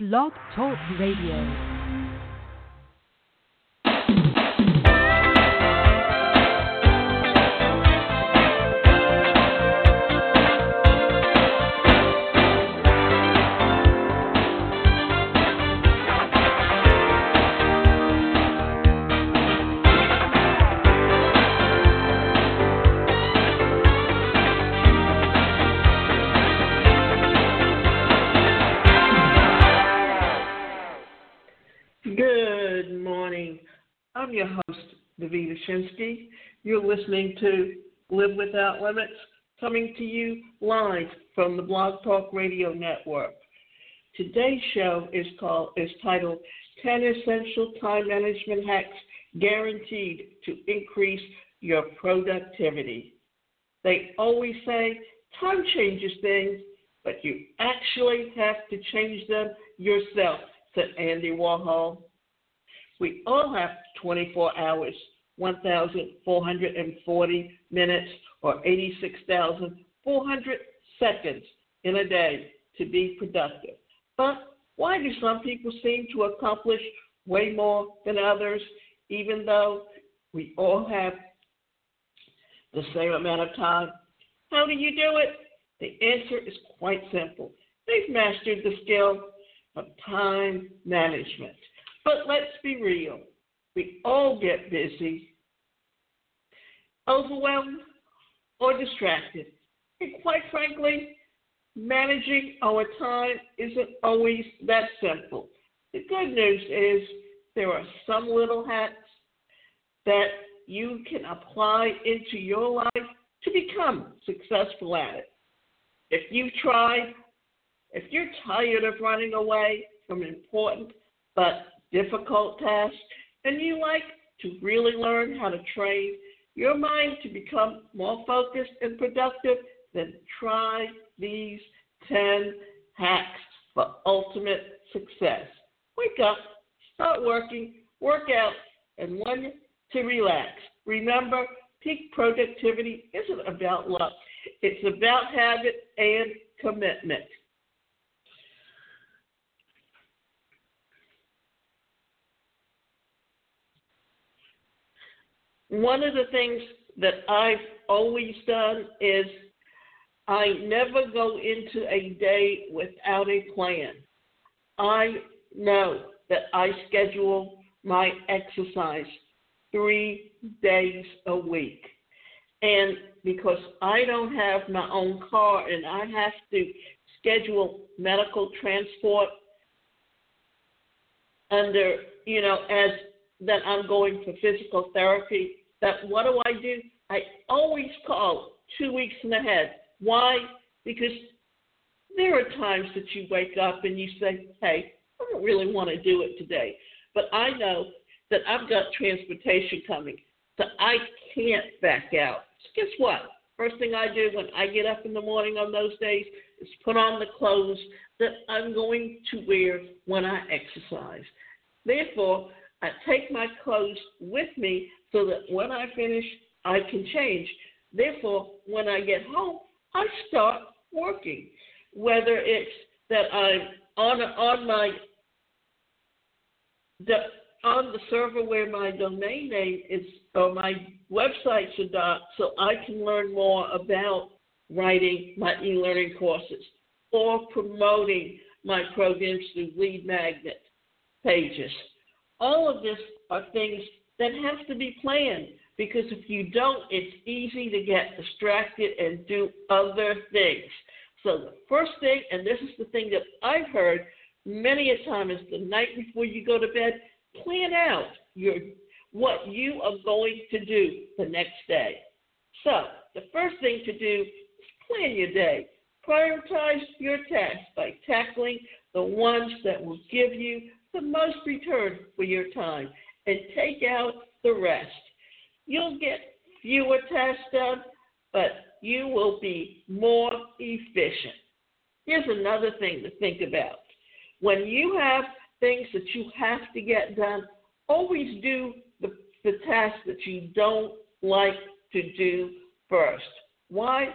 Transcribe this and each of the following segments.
Blog Talk Radio. You're listening to Live Without Limits, coming to you live from the Blog Talk Radio Network. Today's show is called is titled 10 Essential Time Management Hacks Guaranteed to Increase Your Productivity. They always say time changes things, but you actually have to change them yourself, said Andy Warhol. We all have 24 hours, 1,440 minutes, or 86,400 seconds in a day to be productive. But why do some people seem to accomplish way more than others, even though we all have the same amount of time? How do you do it? The answer is quite simple. They've mastered the skill of time management. But let's be real. We all get busy, overwhelmed, or distracted. And quite frankly, managing our time isn't always that simple. The good news is there are some little hacks that you can apply into your life to become successful at it. If you've tried, if you're tired of running away from important but difficult tasks, and you like to really learn how to train your mind to become more focused and productive, then try these 10 hacks for ultimate success. Wake up, start working, work out, and learn to relax. Remember, peak productivity isn't about luck, it's about habit and commitment. One of the things that I've always done is I never go into a day without a plan. I know that I schedule my exercise three days a week. And because I don't have my own car and I have to schedule medical transport under, you know, as that I'm going for physical therapy, that what do I do? I always call two weeks in ahead. Why? Because there are times that you wake up and you say, hey, I don't really want to do it today. But I know that I've got transportation coming, so I can't back out. So guess what? First thing I do when I get up in the morning on those days is put on the clothes that I'm going to wear when I exercise. Therefore, I take my clothes with me so that when I finish, I can change. Therefore, when I get home, I start working. Whether it's that I'm on on my the, on the server where my domain name is or my website should dot, so I can learn more about writing my e-learning courses or promoting my programs through lead magnet pages. All of this are things that have to be planned because if you don't, it's easy to get distracted and do other things. So the first thing, and this is the thing that I've heard many a time, is the night before you go to bed, plan out your what you are going to do the next day. So the first thing to do is plan your day. Prioritize your tasks by tackling the ones that will give you the most return for your time and take out the rest. You'll get fewer tasks done, but you will be more efficient. Here's another thing to think about. When you have things that you have to get done, always do the, the tasks that you don't like to do first. Why?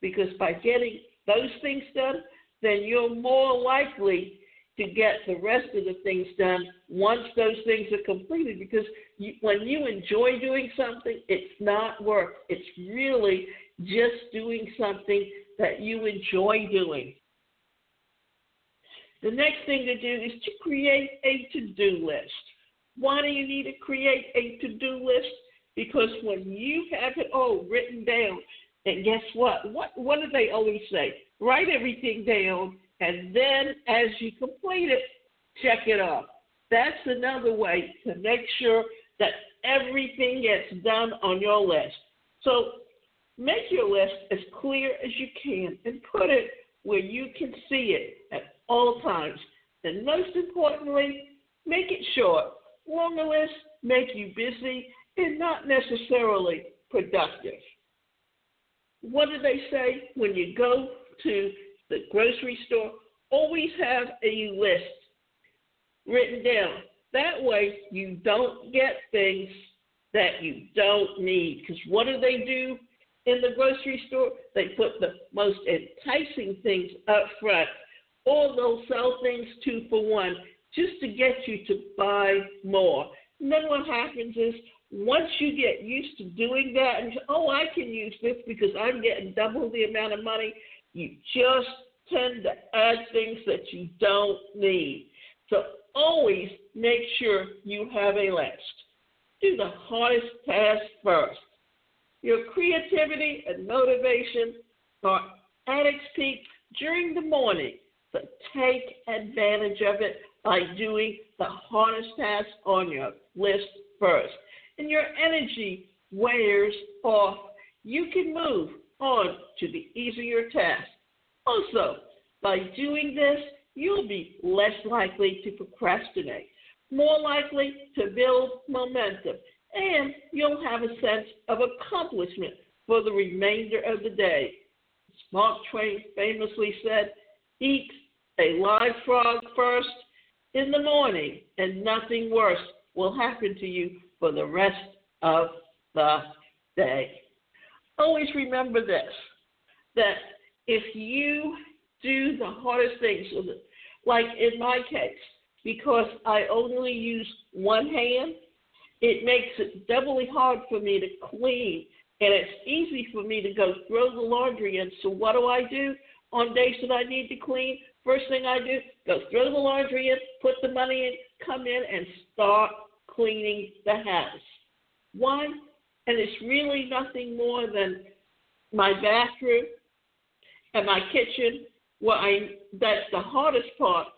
Because by getting those things done, then you're more likely to get the rest of the things done once those things are completed. Because you, when you enjoy doing something, it's not work. It's really just doing something that you enjoy doing. The next thing to do is to create a to do list. Why do you need to create a to do list? Because when you have it all written down, and guess what? What what do they always say? Write everything down, and then as you complete it, check it off. That's another way to make sure that everything gets done on your list. So make your list as clear as you can and put it where you can see it at all times. And most importantly, make it short. Longer lists make you busy and not necessarily productive. What do they say when you go to the grocery store? Always have a list written down. That way, you don't get things that you don't need. Because what do they do in the grocery store? They put the most enticing things up front, or they'll sell things two for one just to get you to buy more. And then what happens is once you get used to doing that and oh I can use this because I'm getting double the amount of money, you just tend to add things that you don't need. So always make sure you have a list. Do the hardest task first. Your creativity and motivation are at its peak during the morning. So take advantage of it by doing the hardest task on your list first. And your energy wears off. You can move on to the easier task. Also, by doing this, you'll be less likely to procrastinate, more likely to build momentum, and you'll have a sense of accomplishment for the remainder of the day. Mark Twain famously said, Eat a live frog first in the morning, and nothing worse will happen to you for the rest of the day. Always remember this that if you do the hardest things, like in my case, because I only use one hand, it makes it doubly hard for me to clean. And it's easy for me to go throw the laundry in. So what do I do on days that I need to clean? First thing I do, go throw the laundry in, put the money in, come in and start cleaning the house. One, and it's really nothing more than my bathroom and my kitchen. Where I that's the hardest part.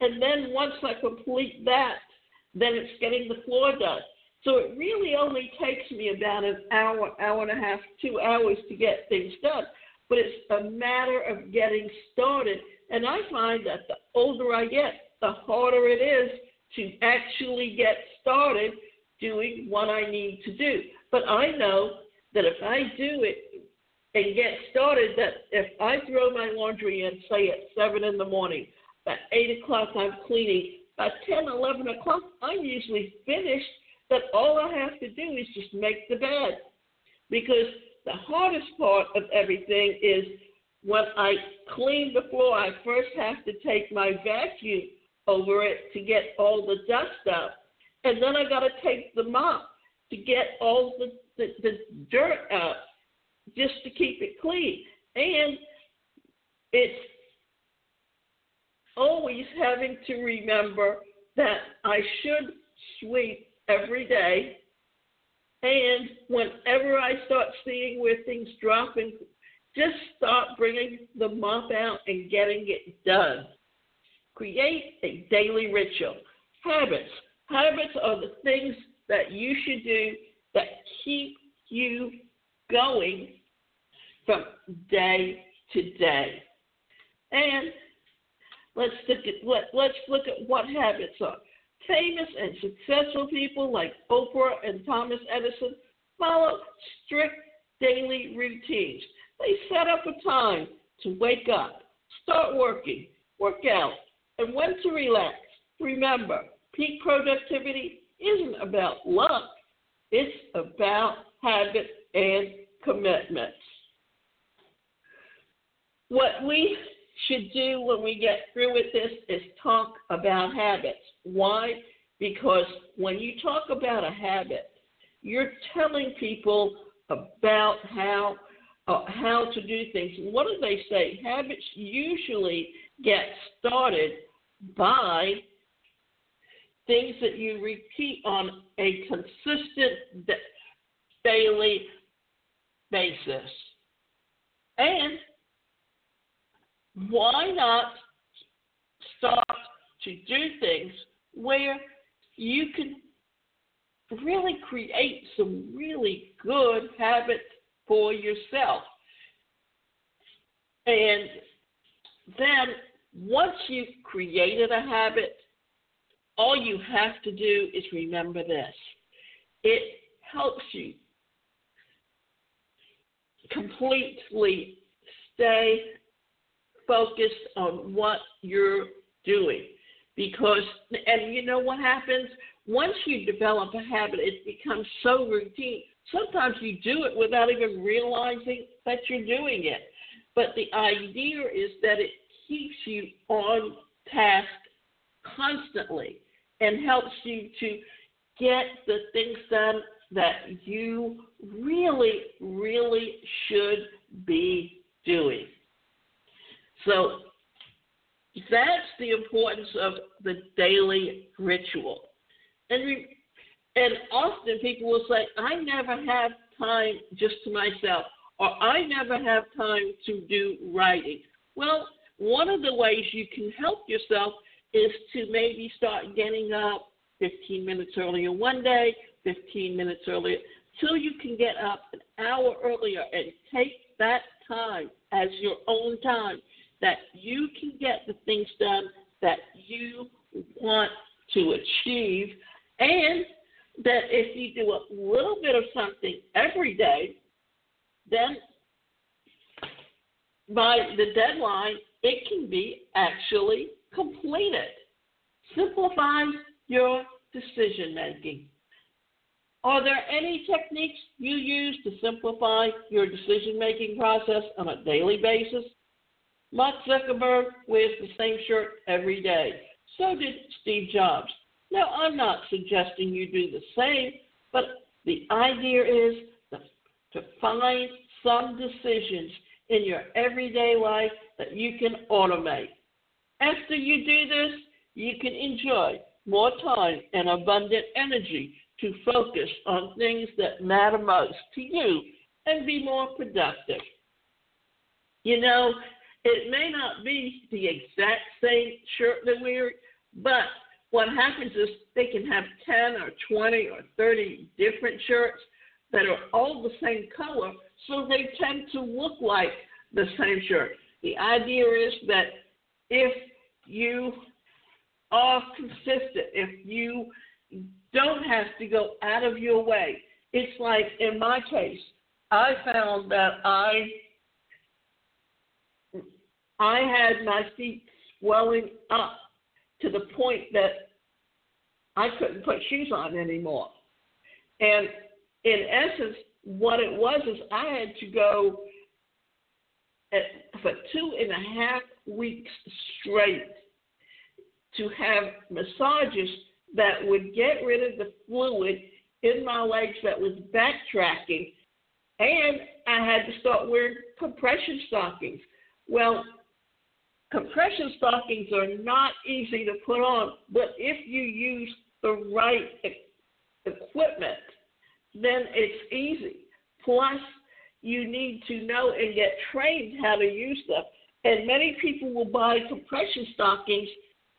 And then once I complete that, then it's getting the floor done. So it really only takes me about an hour, hour and a half, two hours to get things done. But it's a matter of getting started and I find that the older I get, the harder it is to actually get started doing what I need to do. But I know that if I do it and get started, that if I throw my laundry in, say at 7 in the morning, by 8 o'clock I'm cleaning, by 10, 11 o'clock I'm usually finished, that all I have to do is just make the bed. Because the hardest part of everything is when I clean the floor, I first have to take my vacuum over it to get all the dust out. And then I got to take the mop to get all the, the, the dirt up just to keep it clean. And it's always having to remember that I should sweep every day. And whenever I start seeing where things drop in just start bringing the mop out and getting it done. Create a daily ritual. Habits. Habits are the things that you should do that keep you going from day to day. And let's look at let, let's look at what habits are. Famous and successful people like Oprah and Thomas Edison follow strict daily routines. They set up a time to wake up, start working, work out, and when to relax. Remember, peak productivity isn't about luck, it's about habit and commitments. What we should do when we get through with this is talk about habits. Why? Because when you talk about a habit, you're telling people about how uh, how to do things. And what do they say? Habits usually get started by things that you repeat on a consistent daily basis. And why not start to do things where you can really create some really good habits for yourself? And then once you've created a habit, all you have to do is remember this. It helps you completely stay focused on what you're doing. Because, and you know what happens? Once you develop a habit, it becomes so routine. Sometimes you do it without even realizing that you're doing it. But the idea is that it keeps you on task constantly and helps you to get the things done that you really, really should be doing. So that's the importance of the daily ritual. And, we, and often people will say, I never have time just to myself, or I never have time to do writing. Well, one of the ways you can help yourself is to maybe start getting up 15 minutes earlier one day, 15 minutes earlier, till you can get up an hour earlier and take that time as your own time that you can get the things done that you want to achieve, and that if you do a little bit of something every day, then by the deadline, it can be actually completed. Simplify your decision making. Are there any techniques you use to simplify your decision making process on a daily basis? Mark Zuckerberg wears the same shirt every day. So did Steve Jobs. Now, I'm not suggesting you do the same, but the idea is to find some decisions in your everyday life that you can automate. After you do this, you can enjoy more time and abundant energy to focus on things that matter most to you and be more productive. You know, it may not be the exact same shirt that we're, but what happens is they can have 10 or 20 or 30 different shirts that are all the same color, so they tend to look like the same shirt. The idea is that if you are consistent, if you don't have to go out of your way, it's like in my case, I found that I I had my feet swelling up to the point that I couldn't put shoes on anymore. And in essence, what it was is I had to go at, for two and a half weeks straight to have massages that would get rid of the fluid in my legs that was backtracking, and I had to start wearing compression stockings. Well, compression stockings are not easy to put on, but if you use the right equipment, then it's easy. Plus, you need to know and get trained how to use them. And many people will buy compression stockings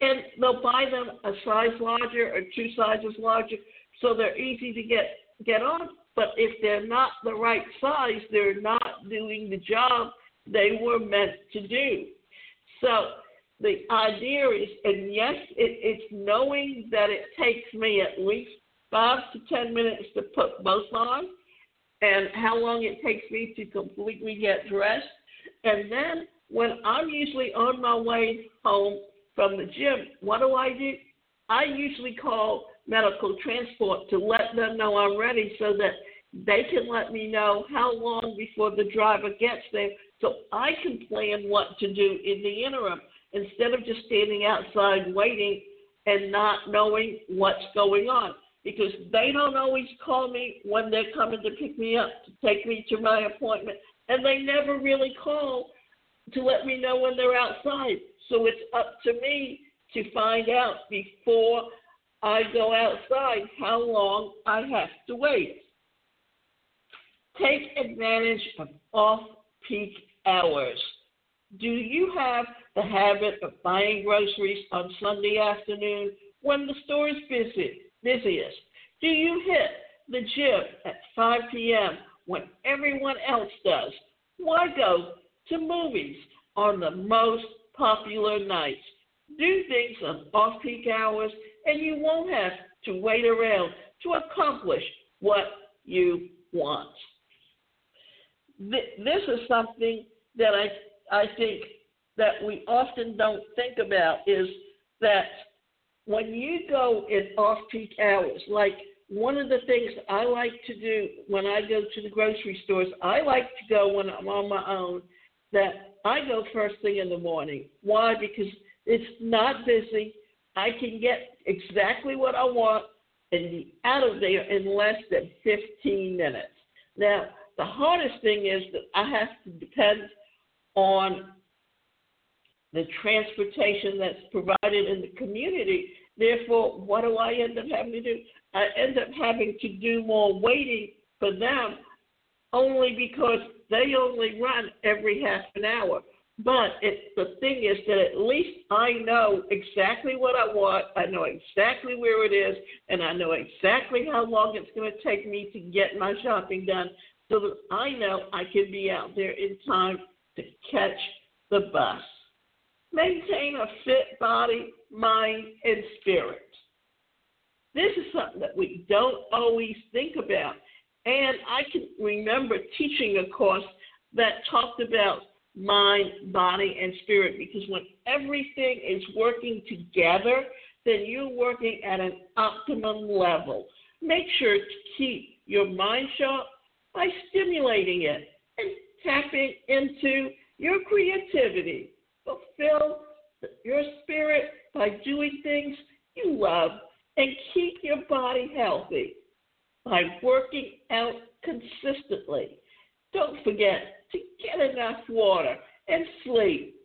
and they'll buy them a size larger or two sizes larger so they're easy to get get on. But if they're not the right size, they're not doing the job they were meant to do. So the idea is, and yes, it, it's knowing that it takes me at least five to ten minutes to put both on, and how long it takes me to completely get dressed. And then when I'm usually on my way home from the gym, what do I do? I usually call medical transport to let them know I'm ready so that they can let me know how long before the driver gets there so I can plan what to do in the interim instead of just standing outside waiting and not knowing what's going on. Because they don't always call me when they're coming to pick me up to take me to my appointment, and they never really call to let me know when they're outside. So it's up to me to find out before I go outside how long I have to wait. Take advantage of off peak hours. Do you have the habit of buying groceries on Sunday afternoon when the store is busy, busiest? Do you hit the gym at 5 p.m. when everyone else does? Why go to movies on the most popular nights? Do things on off peak hours, and you won't have to wait around to accomplish what you want th- this is something that I I think that we often don't think about is that when you go in off peak hours, like one of the things I like to do when I go to the grocery stores, I like to go when I'm on my own. That I go first thing in the morning. Why? Because it's not busy. I can get exactly what I want and be out of there in less than 15 minutes. Now, the hardest thing is that I have to depend on the transportation that's provided in the community. Therefore, what do I end up having to do? I end up having to do more waiting for them only because they only run every half an hour. But it, the thing is that at least I know exactly what I want. I know exactly where it is, and I know exactly how long it's going to take me to get my shopping done so that I know I can be out there in time to catch the bus. Maintain a fit body, mind, and spirit. This is something that we don't always think about. And I can remember teaching a course that talked about mind, body, and spirit because when everything is working together, then you're working at an optimum level. Make sure to keep your mind sharp, by stimulating it and tapping into your creativity. Fulfill your spirit by doing things you love and keep your body healthy by working out consistently. Don't forget to get enough water and sleep.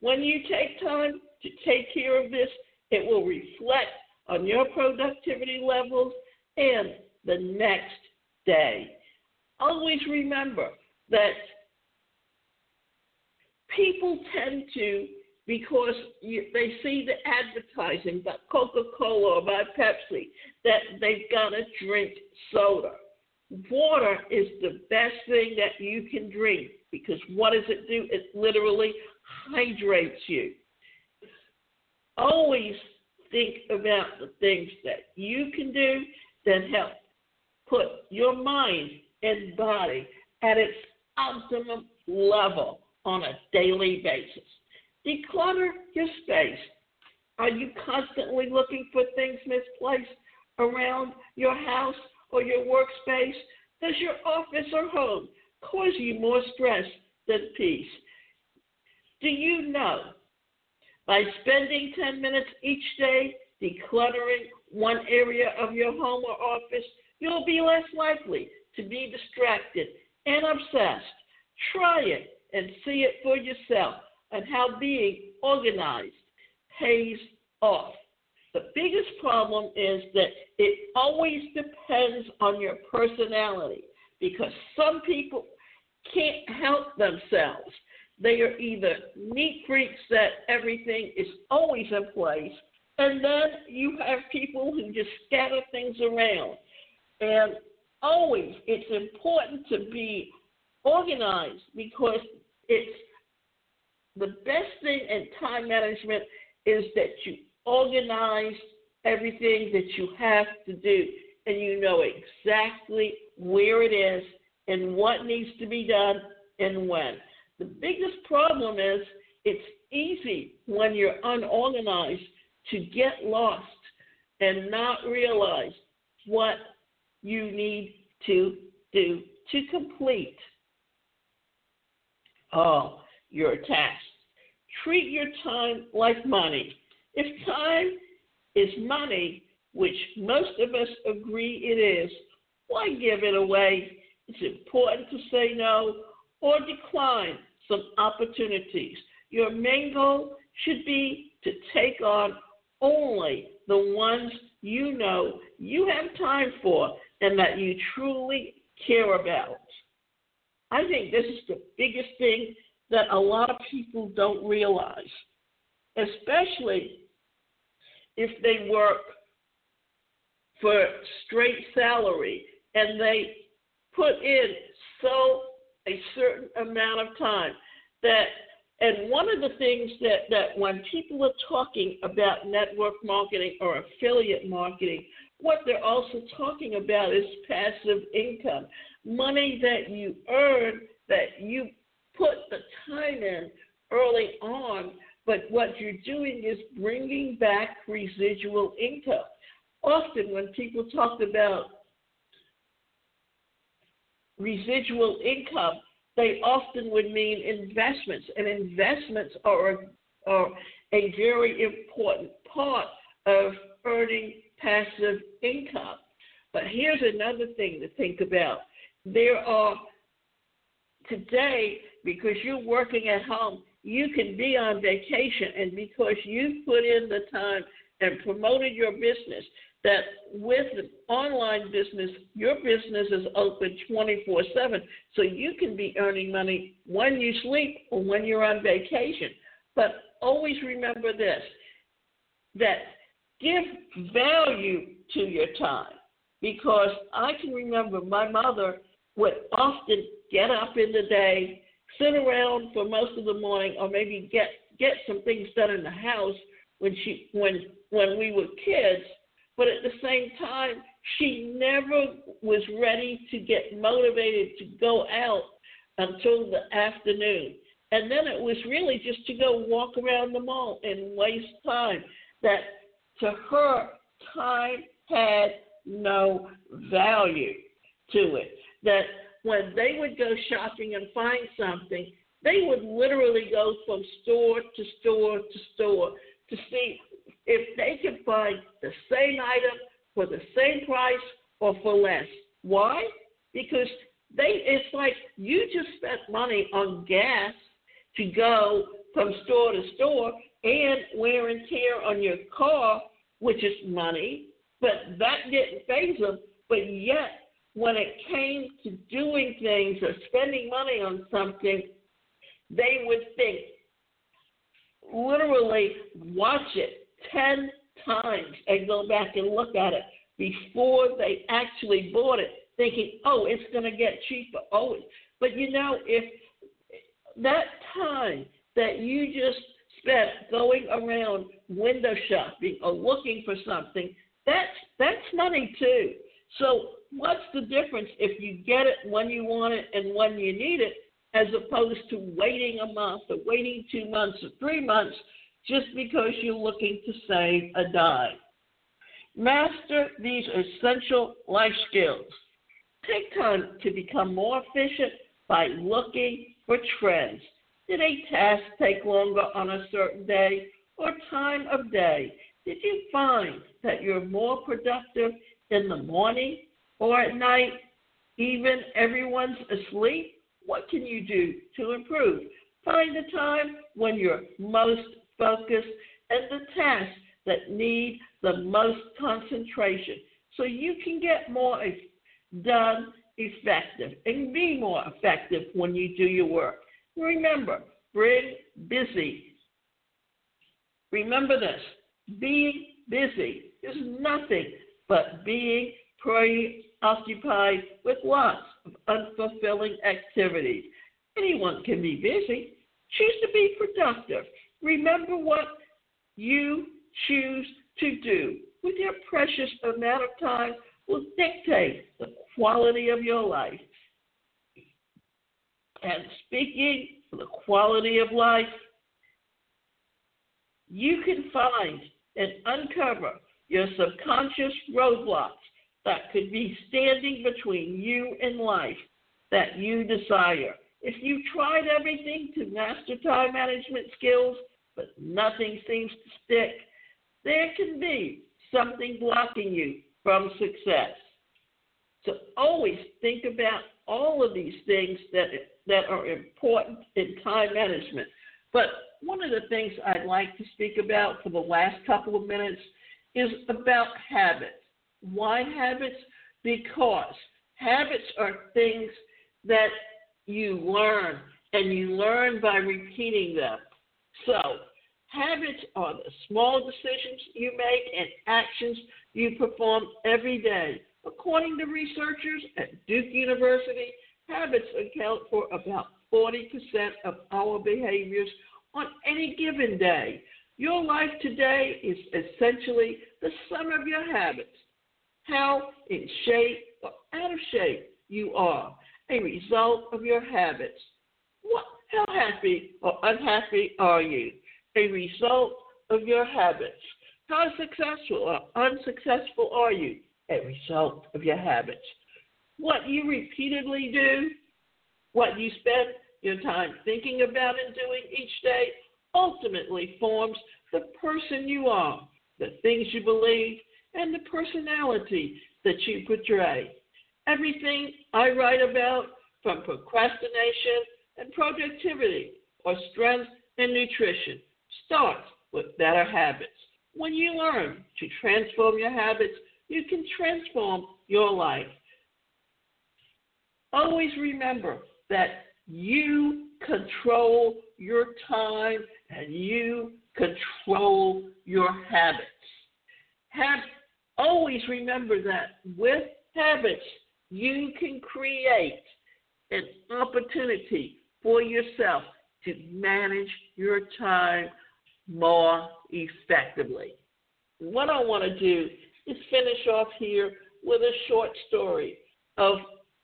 When you take time to take care of this, it will reflect on your productivity levels and the next day always remember that people tend to, because you, they see the advertising by Coca Cola or by Pepsi, that they've got to drink soda. Water is the best thing that you can drink because what does it do? It literally hydrates you. Always think about the things that you can do that help put your mind and body at its optimum level on a daily basis. Declutter your space. Are you constantly looking for things misplaced around your house or your workspace? Does your office or home cause you more stress than peace? Do you know by spending 10 minutes each day decluttering one area of your home or office, you'll be less likely to be distracted and obsessed. Try it and see it for yourself and how being organized pays off. The biggest problem is that it always depends on your personality because some people can't help themselves. They are either neat freaks that everything is always in place, and then you have people who just scatter things around. And always it's important to be organized because it's the best thing in time management is that you organize everything that you have to do and you know exactly where it is and what needs to be done and when. The biggest problem is it's easy when you're unorganized to get lost and not realize what you need to do to complete all your tasks. Treat your time like money. If time is money, which most of us agree it is, why give it away? It's important to say no or decline some opportunities. Your main goal should be to take on only the ones you know you have time for and that you truly care about. I think this is the biggest thing that a lot of people don't realize, especially if they work for straight salary and they put in so a certain amount of time that and one of the things that, that when people are talking about network marketing or affiliate marketing, what they're also talking about is passive income money that you earn that you put the time in early on, but what you're doing is bringing back residual income. Often, when people talk about residual income, they often would mean investments, and investments are a, are a very important part of earning passive income. But here's another thing to think about there are today, because you're working at home, you can be on vacation, and because you've put in the time and promoted your business, that with online business, your business is open 24 7. So you can be earning money when you sleep or when you're on vacation. But always remember this that give value to your time because I can remember my mother would often get up in the day, sit around for most of the morning, or maybe get get some things done in the house when she when when we were kids. But at the same time, she never was ready to get motivated to go out until the afternoon. And then it was really just to go walk around the mall and waste time. That to her, time had no value to it that when they would go shopping and find something, they would literally go from store to store to store to see if they could find the same item for the same price or for less. Why? Because they it's like you just spent money on gas to go from store to store and wear and tear on your car, which is money, but that didn't faze them. But yet when it came to doing things or spending money on something, they would think, literally watch it 10 times and go back and look at it before they actually bought it, thinking, oh, it's going to get cheaper. Oh, but you know, if that time that you just spent going around window shopping or looking for something, that's that's money too. So what's the difference if you get it when you want it and when you need it, as opposed to waiting a month or waiting two months or three months just because you're looking to save a dime? Master these essential life skills. Take time to become more efficient by looking for trends. Did a task take longer on a certain day or time of day? Did you find that you're more productive in the morning or at night, even everyone's asleep, what can you do to improve? Find the time when you're most focused and the tasks that need the most concentration so you can get more done effective and be more effective when you do your work. Remember, bring busy. Remember this being busy is nothing but being preoccupied with lots of unfulfilling activities. Anyone can be busy. Choose to be productive. Remember what you choose to do with your precious amount of time will dictate the quality of your life. And speaking of the quality of life, you can find and uncover your subconscious roadblocks that could be standing between you and life that you desire. If you tried everything to master time management skills, but nothing seems to stick, there can be something blocking you from success. So always think about all of these things that that are important in time management. But one of the things I'd like to speak about for the last couple of minutes is about habits. Why habits? Because habits are things that you learn, and you learn by repeating them. So, habits are the small decisions you make and actions you perform every day. According to researchers at Duke University, habits account for about 40% of our behaviors on any given day. Your life today is essentially the sum of your habits. How in shape or out of shape you are, a result of your habits. What, how happy or unhappy are you? A result of your habits. How successful or unsuccessful are you? A result of your habits. What you repeatedly do, what you spend your time thinking about and doing each day, ultimately forms the person you are, the things you believe, and the personality that you portray. Everything I write about, from procrastination and productivity or strength and nutrition, starts with better habits. When you learn to transform your habits, you can transform your life. Always remember that you control your time and you control your habits. Have always remember that with habits you can create an opportunity for yourself to manage your time more effectively. What I want to do is finish off here with a short story of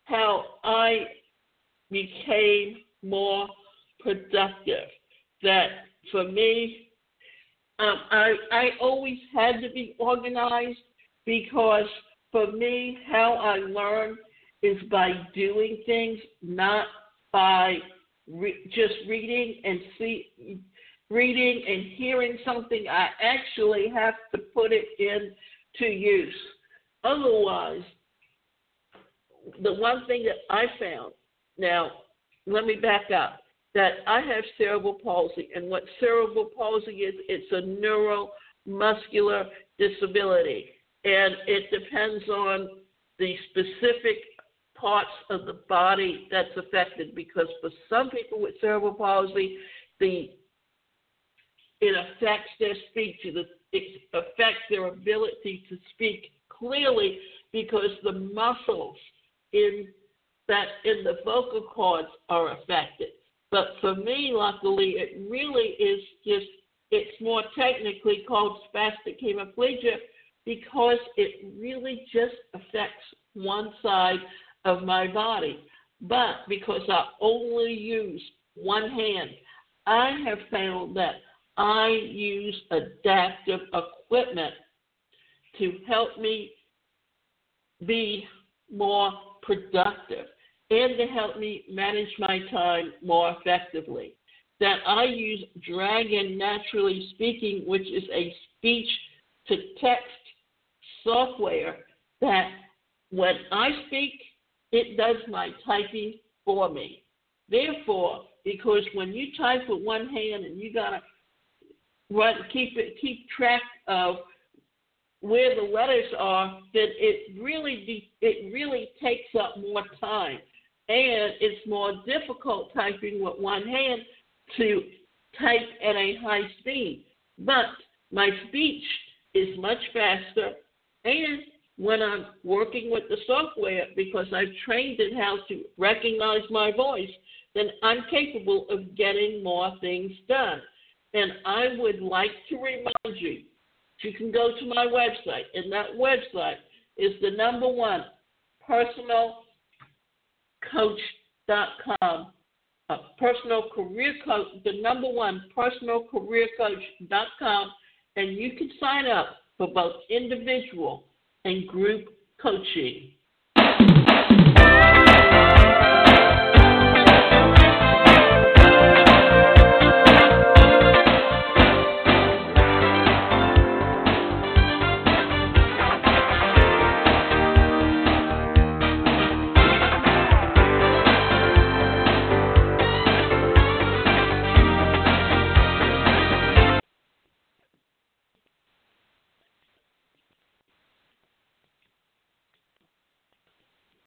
how I became more productive. That for me, um, I, I always had to be organized because for me, how I learn is by doing things, not by re- just reading and see reading and hearing something. I actually have to put it into use. Otherwise, the one thing that I found now, let me back up that I have cerebral palsy, and what cerebral palsy is, it's a neuromuscular disability, and it depends on the specific parts of the body that's affected because for some people with cerebral palsy, the it affects their speech, it affects their ability to speak clearly because the muscles in that in the vocal cords are affected. But for me, luckily, it really is just it's more technically called spastic hemiplegia because it really just affects one side of my body. But because I only use one hand, I have found that I use adaptive equipment to help me be more productive and to help me manage my time more effectively. That I use Dragon Naturally Speaking, which is a speech to text software that when I speak, it does my typing for me. Therefore, because when you type with one hand and you gotta run, keep it, keep track of where the letters are, then it really it really takes up more time, and it's more difficult typing with one hand to type at a high speed. But my speech is much faster, and when I'm working with the software because I've trained it how to recognize my voice, then I'm capable of getting more things done. And I would like to remind you, you can go to my website, and that website is the number one personalcoach.com. Uh, personal career coach, the number one personal career coach.com, and you can sign up for both individual and group coaching